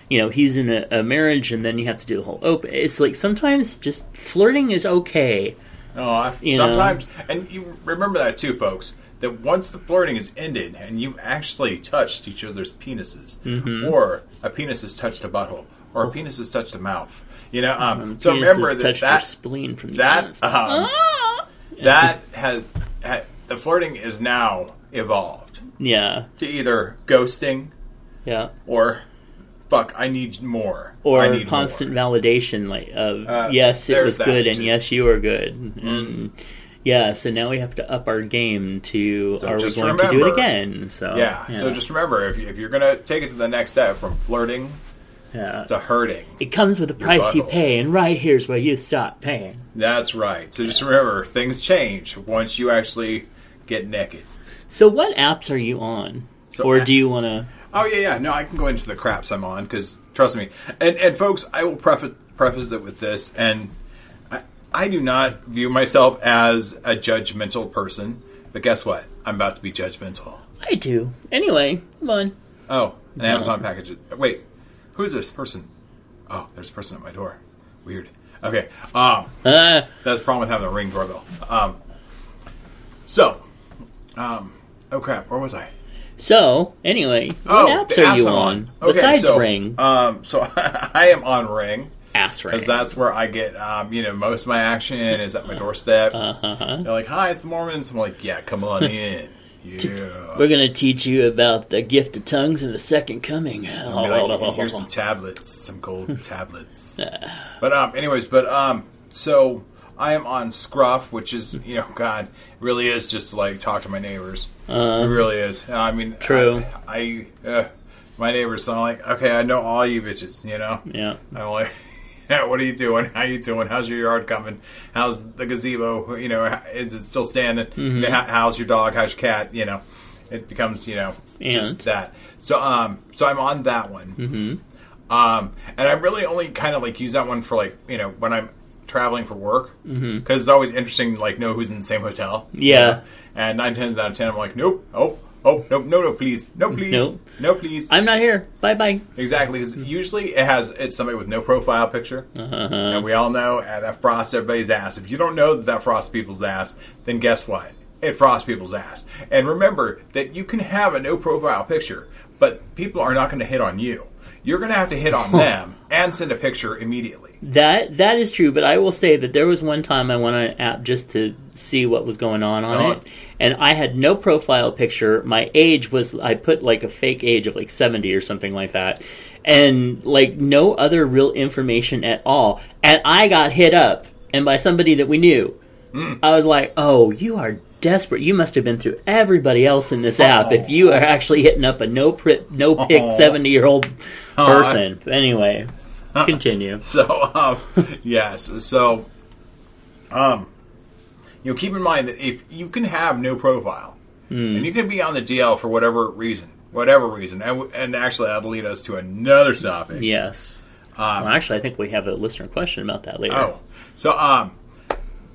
you know, he's in a, a marriage, and then you have to do the whole open. It's like sometimes just flirting is okay. Oh, I, You know. sometimes, and you remember that too, folks. That once the flirting is ended and you've actually touched each other's penises, Mm-hmm. or a penis has touched a butthole, or a penis has touched a mouth, you know. Um, so remember that that spleen from that um, Ah! That has, ha the flirting is now evolved Yeah, to either ghosting yeah. or fuck. I need more. or I need constant more. validation like of Uh, yes it was good and yes you are good and yeah so now we have to up our game to So are we going to do it again so Yeah. So just remember, if, if you're gonna take it to the next step from flirting yeah. to hurting, it comes with a price you pay and right here's where you stop paying That's right. So just remember, things change once you actually get naked. so what apps are you on So or a- do you want to Oh yeah, yeah. No, I can go into the craps I'm on because trust me. And and folks, I will preface preface it with this, and I, I do not view myself as a judgmental person. But guess what? I'm about to be judgmental. i do anyway come on Oh, an Amazon package. Wait, who's this person? Oh, there's a person at my door. Weird. Okay. Um, uh, That's the problem with having a ring doorbell. Um, so, um, oh crap, where was I? so anyway what Oh, apps are you I'm on, Okay, besides so, ring Um, so I am on Ring ass ring because that's where I get, um, you know, most of my action is at my doorstep. uh-huh. They're like, "Hi, it's the Mormons." I'm like, "Yeah, come on in." Yeah. we're going to teach you about the gift of tongues and the second coming be like, "And here's some tablets, some gold tablets. But um, anyways, but um, so I am on Scruff, which is you know, God, really is just like talk to my neighbors. it really is. I mean. True. I, I uh, my neighbors. I'm like, okay, I know all you bitches. You know, yeah I'm like. What are you doing? How you doing? How's your yard coming? How's the gazebo? You know, is it still standing? Mm-hmm. How- How's your dog? How's your cat? You know, it becomes you know And? just that. So um, so I'm on that one. Mm-hmm. Um, and I really only kind of like use that one for like you know when I'm traveling for work because Mm-hmm. it's always interesting to like know who's in the same hotel. you Yeah. know? And nine times out of ten, I'm like, nope, oh, oh, no, no, no, please, no, please, Nope. no, please. i'm not here bye bye Exactly, because usually it has it's somebody with no profile picture, Uh-huh. and we all know uh, that frosts everybody's ass. If you don't know that that frosts people's ass, then guess what? It frosts people's ass. And remember that you can have a no profile picture, but people are not going to hit on you. You're going to have to hit on them and send a picture immediately. That that is true, but I will say that there was one time I went on an app just to see what was going on on Uh-huh. it, and I had no profile picture. My age was I put like a fake age of like seventy or something like that, and like no other real information at all. And I got hit up, and by somebody that we knew. Hmm. I was like, "Oh, you are desperate. You must have been through everybody else in this app if you are actually hitting up a no pri- no pick Oh. seventy year old Oh, person. Anyway, continue. So, um, yes. So, um, you know, keep in mind that if you can have no profile and you can be on the DL for whatever reason, whatever reason, and, and actually that'll lead us to another topic. Yes. well, actually, I think we have a listener question about that later. Oh, so um,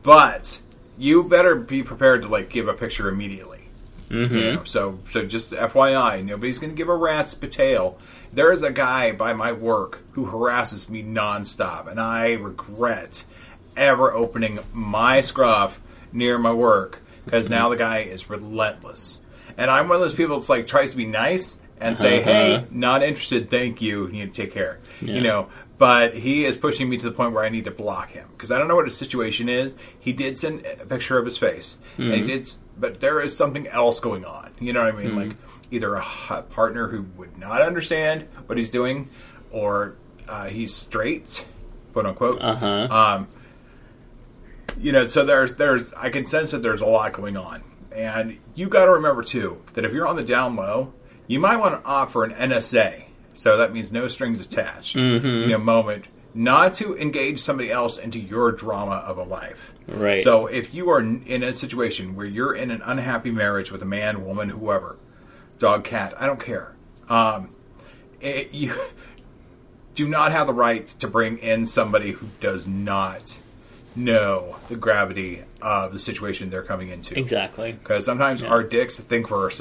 but you better be prepared to like give a picture immediately. Mm-hmm. You know, so so just FYI, nobody's going to give a rat's tail. There is a guy by my work who harasses me nonstop, and I regret ever opening my scruff near my work because now the guy is relentless. And I'm one of those people that's like tries to be nice and say, Uh-huh. "Hey, not interested, thank you. You take care." You know, but he is pushing me to the point where I need to block him because I don't know what his situation is. He did send a picture of his face, and he did, but there is something else going on. You know what I mean? Like either a partner who would not understand what he's doing, or uh, he's straight, quote unquote. Uh huh. Um, you know, so there's there's I can sense that there's a lot going on, and you got to remember too that if you're on the down low, you might want to opt for an NSA. So that means no strings attached. You know, moment not to engage somebody else into your drama of a life. Right. So if you are in a situation where you're in an unhappy marriage with a man, woman, whoever, dog, cat, I don't care. Um, it, you do not have the right to bring in somebody who does not know the gravity of the situation they're coming into. Exactly. Because sometimes our dicks think for us,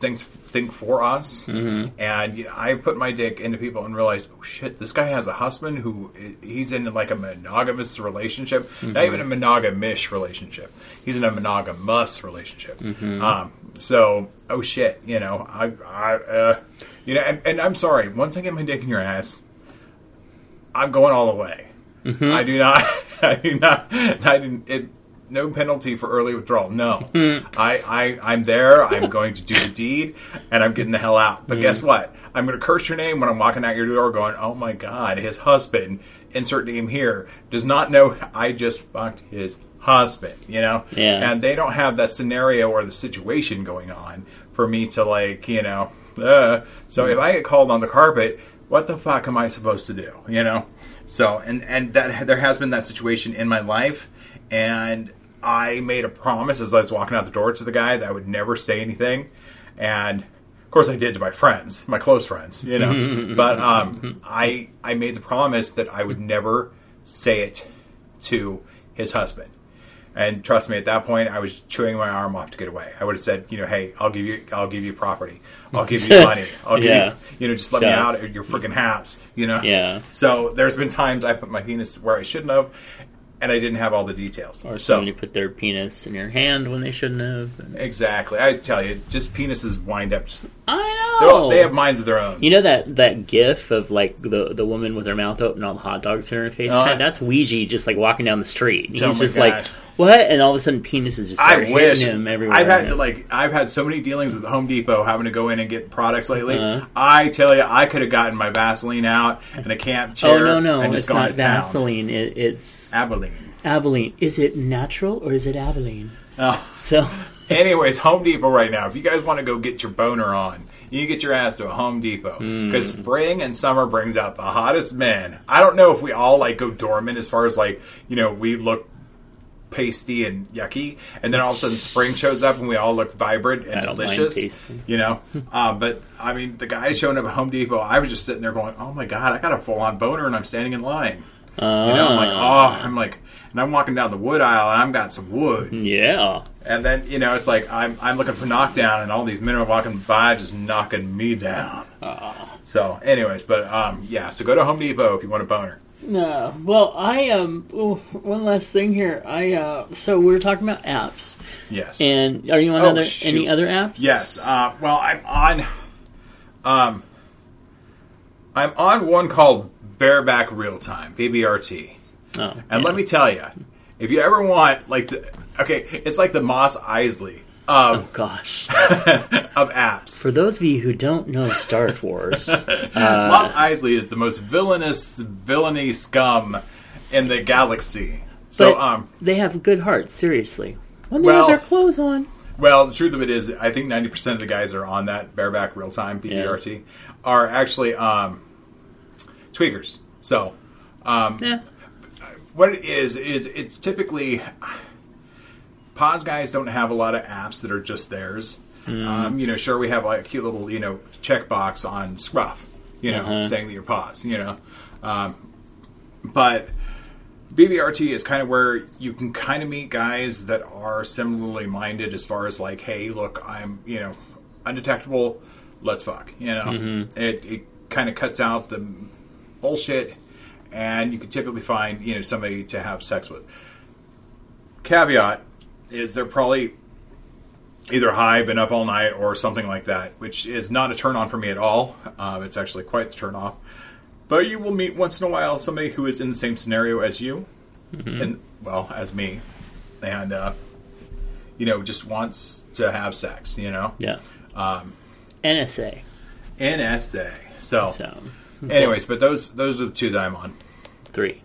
things think for us, Mm-hmm. and you know, I put my dick into people and realize, oh shit, this guy has a husband who he's in like a monogamous relationship, Mm-hmm. not even a monogamish relationship. He's in a monogamous relationship. Mm-hmm. Um, so, oh shit, you know, I, I, uh, you know, and, and I'm sorry. Once I get my dick in your ass, I'm going all the way. Mm-hmm. I do not. I do not. I didn't. It, no penalty for early withdrawal. No, Hmm. I, I, I'm there. I'm going to do the deed, and I'm getting the hell out. But guess Hmm. what? I'm going to curse your name when I'm walking out your door, going, "Oh my God, his husband." Insert name here does not know I just fucked his husband. You know, Yeah. and they don't have that scenario or the situation going on for me to like, you know. Uh, so if I get called on the carpet, what the fuck am I supposed to do? You know. So and and that there has been that situation in my life, and I made a promise as I was walking out the door to the guy that I would never say anything, and of course I did to my friends, my close friends, you know. but um, I I made the promise that I would never say it to his husband. And trust me, at that point, I was chewing my arm off to get away. I would have said, you know, hey, I'll give you, I'll give you property, I'll give you money, I'll give Yeah. you, you know, just let me out of your freaking house, you know. Yeah. So there's been times I put my penis where I shouldn't have, and I didn't have all the details. Or so somebody put their penis in your hand when they shouldn't have. and- exactly, I tell you, just penises wind up. Just, I know. all- they have minds of their own. You know that that GIF of like the the woman with her mouth open, and all the hot dogs in her face. Uh-huh. Oh, I- that's Ouija just like walking down the street. Oh He's Oh just God. like what, and all of a sudden penises just I wish him everywhere. I've had like I've had so many dealings with Home Depot having to go in and get products lately. Uh-huh. I tell you, I could have gotten my Vaseline out and a camp chair. oh chair no no, and just it's gone not to. Vaseline. It, it's Albolene. Albolene. Is it natural or is it Albolene? Oh. So Anyways, Home Depot right now. If you guys want to go get your boner on, you get your ass to a Home Depot Hmm. because spring and summer brings out the hottest men. I don't know if we all like go dormant as far as like you know we look pasty and yucky, and then all of a sudden spring shows up and we all look vibrant and I don't mind delicious. You know, um, but I mean, the guys showing up at Home Depot, I was just sitting there going, "Oh my god, I got a full on boner," and I'm standing in line. You know, I'm like, Ah. oh, I'm like, and I'm walking down the wood aisle, and I've got some wood. yeah, And then you know it's like I'm I'm looking for knockdown, and all these men are walking by just knocking me down. So, anyways, but um, yeah. So go to Home Depot if you want a boner. No. Well, I um. oh, one last thing here. I uh. So we were talking about apps, Yes. and are you on Oh, other any other apps? yes. Uh, well, I'm on. Um. I'm on one called Bareback Real Time (BBRT), Oh, and yeah. let me tell you, if you ever want like, the, okay, it's like the Mos Eisley Oh gosh. of apps. For those of you who don't know Star Wars, Mos Eisley is the most villainous villainy scum in the galaxy. So um they have good hearts. Seriously, when they Well- have their clothes on. Well, the truth of it is, I think ninety percent of the guys that are on that bareback real time BBRT are actually um, tweakers. So um, Yeah. what it is is it's typically poz guys don't have a lot of apps that are just theirs. Um, you know, sure we have like a cute little you know checkbox on Scruff, you know, Uh-huh. saying that you're poz, you know, um, but BBRT is kind of where you can kind of meet guys that are similarly minded as far as like, hey, look, I'm you know undetectable, let's fuck, you know, it it kind of cuts out the bullshit, and you can typically find you know somebody to have sex with. Caveat is they're probably either high, been up all night, or something like that, which is not a turn on for me at all. Um, it's actually quite the turn off. But you will meet once in a while somebody who is in the same scenario as you, and well, as me, and uh, you know, just wants to have sex. You know, Yeah. um, NSA. NSA. So, So anyways, but those those are the two that I'm on. three.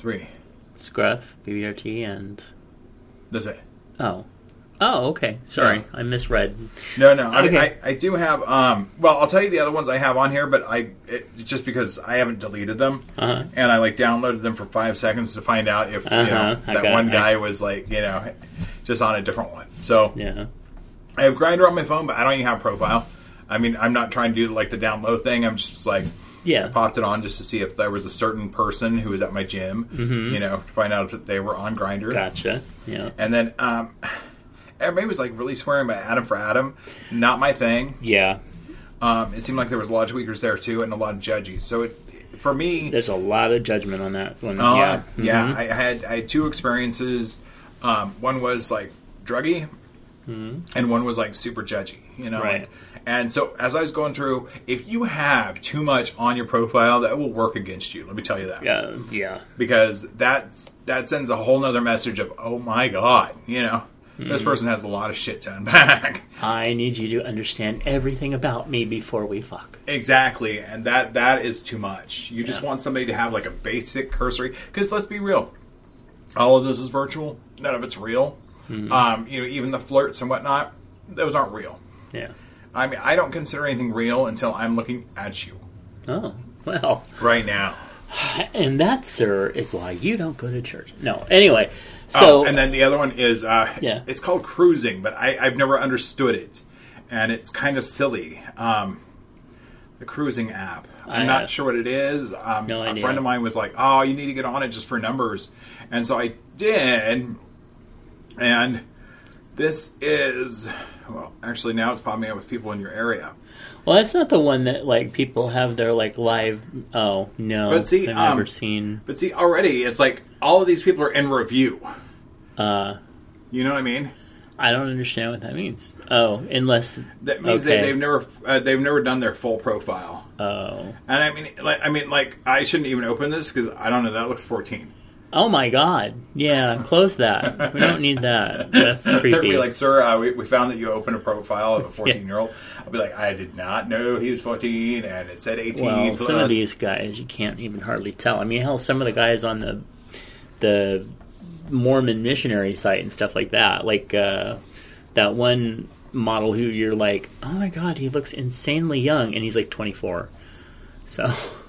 Three. Scruff, BBRT, and That's it. oh, oh, okay. Sorry, Yeah. I misread. No, no. I mean, I, I do have. Um, well, I'll tell you the other ones I have on here, but I it, just because I haven't deleted them, Uh-huh. and I like downloaded them for five seconds to find out if you Uh-huh. know that one guy was like you know just on a different one. So Yeah. I have Grindr on my phone, but I don't even have profile. I mean, I'm not trying to do like the download thing. I'm just like Yeah. popped it on just to see if there was a certain person who was at my gym, you know, to find out if they were on Grindr. Mm-hmm. Gotcha. Yeah. And then um, everybody was like really swearing by Adam4Adam. Not my thing. Yeah. Um, it seemed like there was a lot of tweakers there too, and a lot of judges. So it, for me, There's a lot of judgment on that one. uh, yeah. yeah, Mhm. I had I had two experiences. Um, one was like druggy, and one was like super judgy. You know, Mm-hmm. Right. like, and so as I was going through, if you have too much on your profile, that will work against you. Let me tell you that. Yeah. Yeah. because that's that sends a whole nother message of oh my god, you know. Mm-hmm. This person has a lot of shit to unpack. I need you to understand everything about me before we fuck. Exactly, and that that is too much. You just want somebody to have like a basic cursory. Because let's be real, all of this is virtual. None of it's real. Mm-hmm. Um, you know, even the flirts and whatnot, those aren't real. Yeah. I mean, I don't consider anything real until I'm looking at you Oh well, right now. and that, sir, is why you don't go to church. No. Anyway, so oh, and then the other one is uh, Yeah. it's called cruising, but I, I've never understood it, and it's kind of silly. Um, the cruising app. I'm I, not sure what it is. Um, no a friend of mine was like, "Oh, you need to get on it just for numbers," and so I did. And this is well, actually now it's popping up with people in your area. well, that's not the one that like people have their like live. Oh no, But see, I've um, never seen. But see, already it's like all of these people are in review. Uh, You know what I mean? I don't understand what that means. Oh, unless That means Okay. that they've never uh, they've never done their full profile. oh And I mean, like, I mean, like, I shouldn't even open this because I don't know. That looks fourteen. Oh my god, yeah, close that. we don't need that. That's They'd creepy. be like, "Sir, uh, we, we found that you opened a profile of a fourteen-year-old." I'll be like, "I did not know he was fourteen, and it said eighteen well, plus." some of these guys you can't even hardly tell. I mean, hell, some of the guys on the the Mormon missionary site and stuff like that, like uh, that one model who you're like, oh my god, he looks insanely young, and he's like 24. So,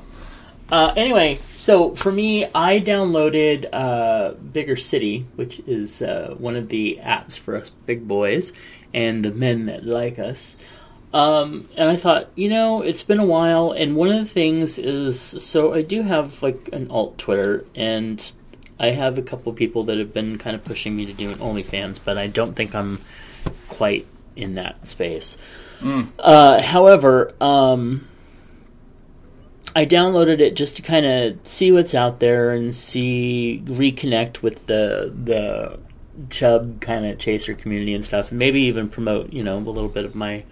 uh, anyway, so for me, I downloaded uh, Bigger City, which is uh, one of the apps for us big boys and the men that like us. Um, and I thought, you know, it's been a while, and one of the things is so I do have like an alt Twitter, and I have a couple people that have been kind of pushing me to do an OnlyFans, but I don't think I'm quite in that space. Uh, however, um, I downloaded it just to kind of see what's out there and see reconnect with the the chub kind of chaser community and stuff, and maybe even promote you know a little bit of my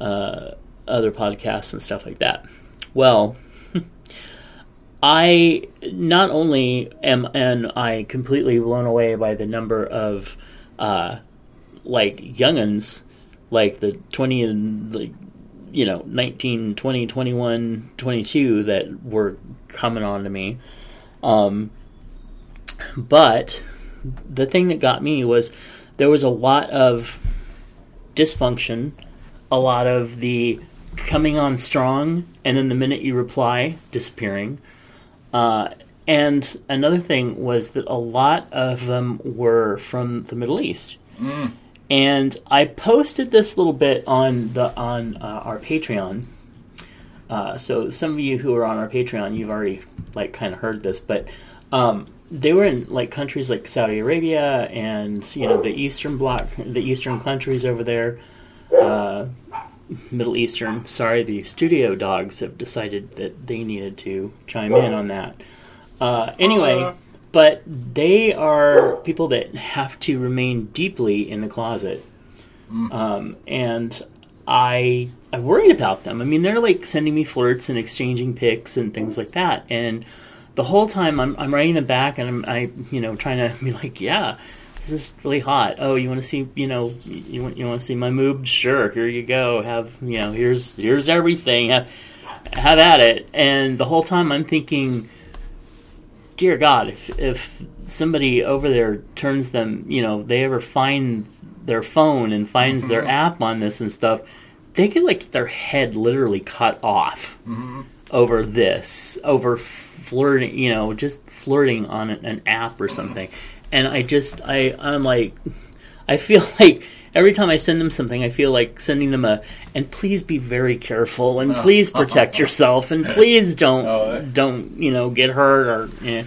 uh, other podcasts and stuff like that. Well, I not only am and I completely blown away by the number of uh, like younguns, like the twenty and like you know 19, 20, 21, 22 that were coming on to me. Um, but the thing that got me was there was a lot of dysfunction, a lot of the coming on strong, and then the minute you reply, disappearing. Uh, and another thing was that a lot of them were from the Middle East. And I posted this little bit on the on uh, our Patreon. Uh, so some of you who are on our Patreon, you've already like kind of heard this, but um, they were in like countries like Saudi Arabia and you know the Eastern Bloc, the Eastern countries over there, uh, Middle Eastern. Sorry, the studio dogs have decided that they needed to chime in on that. Uh, anyway, but they are people that have to remain deeply in the closet, um, and I I worried about them. I mean, they're like sending me flirts and exchanging pics and things like that, and the whole time I'm I'm writing them back and I'm I you know trying to be like, yeah, this is really hot. Oh, you want to see you know you want you want to see my moobs? Sure, here you go. Have you know here's here's everything. Have, have at it. And the whole time I'm thinking dear God, if if somebody over there turns them, you know, they ever find their phone and finds their mm-hmm. app on this and stuff, they could like their head literally cut off mm-hmm. over this, over flirting, you know, just flirting on an, an app or something. And I just, I, I'm like, I feel like every time I send them something, I feel like sending them a, and please be very careful, and please protect yourself, and please don't, Oh. don't, you know, get hurt or. eh.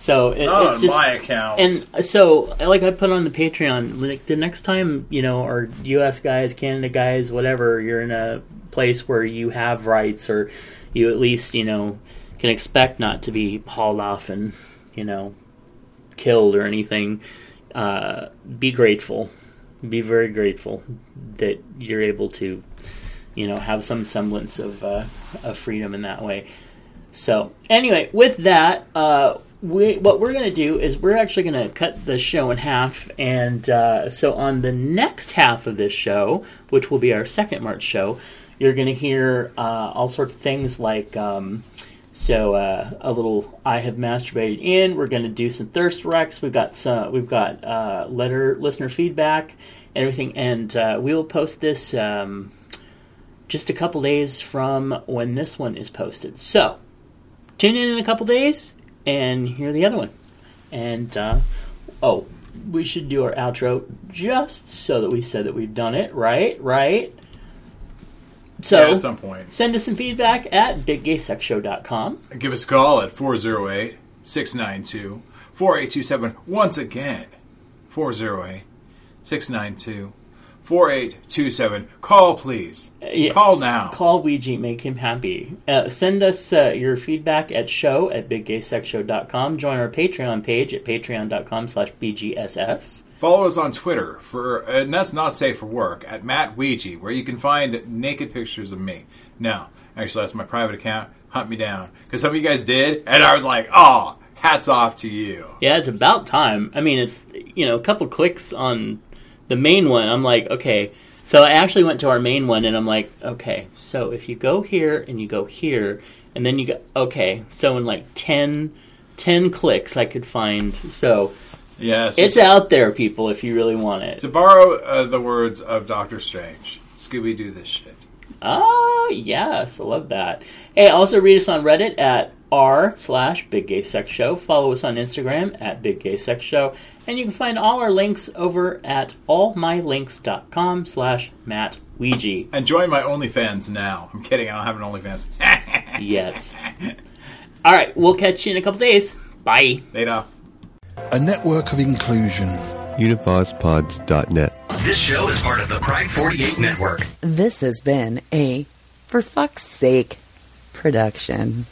So it, it's on just, my account. and so, like I put on the Patreon, like the next time you know, our U.S. guys, Canada guys, whatever, you're in a place where you have rights, or you at least you know can expect not to be hauled off and you know killed or anything. Uh, be grateful, be very grateful that you're able to, you know, have some semblance of uh, of freedom in that way. So anyway, with that, uh, we what we're going to do is we're actually going to cut the show in half, and uh, so on the next half of this show, which will be our second March show, you're going to hear uh, all sorts of things like. Um, so uh, a little I have masturbated in. We're going to do some thirst recs. We've got some. We've got uh, letter listener feedback and everything, and uh, we will post this um, just a couple days from when this one is posted. So tune in in a couple days and hear the other one. And uh, oh, we should do our outro just so that we said that we've done it. Right, right. So yeah, at some point. send us some feedback at biggaysexshow.com. Give us a call at 408 692 4827. Once again, 408 692 4827. Call, please. Yes. Call now. Call Ouija, make him happy. Uh, send us uh, your feedback at show at biggaysexshow.com. Join our Patreon page at patreon.com slash bgss. Follow us on Twitter for, and that's not safe for work, at Matt Ouija, where you can find naked pictures of me. No, actually, that's my private account. Hunt me down. Because some of you guys did, and I was like, oh, hats off to you. Yeah, it's about time. I mean, it's, you know, a couple clicks on the main one. I'm like, okay. So I actually went to our main one and I'm like, okay, so if you go here and you go here, and then you go, okay, so in like 10, 10 clicks I could find. So Yes. it's out there, people, if you really want it. to borrow uh, the words of Doctor Strange, Scooby Doo this shit. Oh, yes, I love that. Hey, also read us on Reddit at r slash Big Gay Sex Show. Follow us on Instagram at Big Gay Sex Show. And you can find all our links over at allmylinks.com slash Matt Ouija. And join my OnlyFans now. I'm kidding, I don't have an OnlyFans. Yet. all right, we'll catch you in a couple days. Bye. Later. A network of inclusion. UnivazPods.net. This show is part of the Pride 48 network. This has been a For Fuck's Sake production.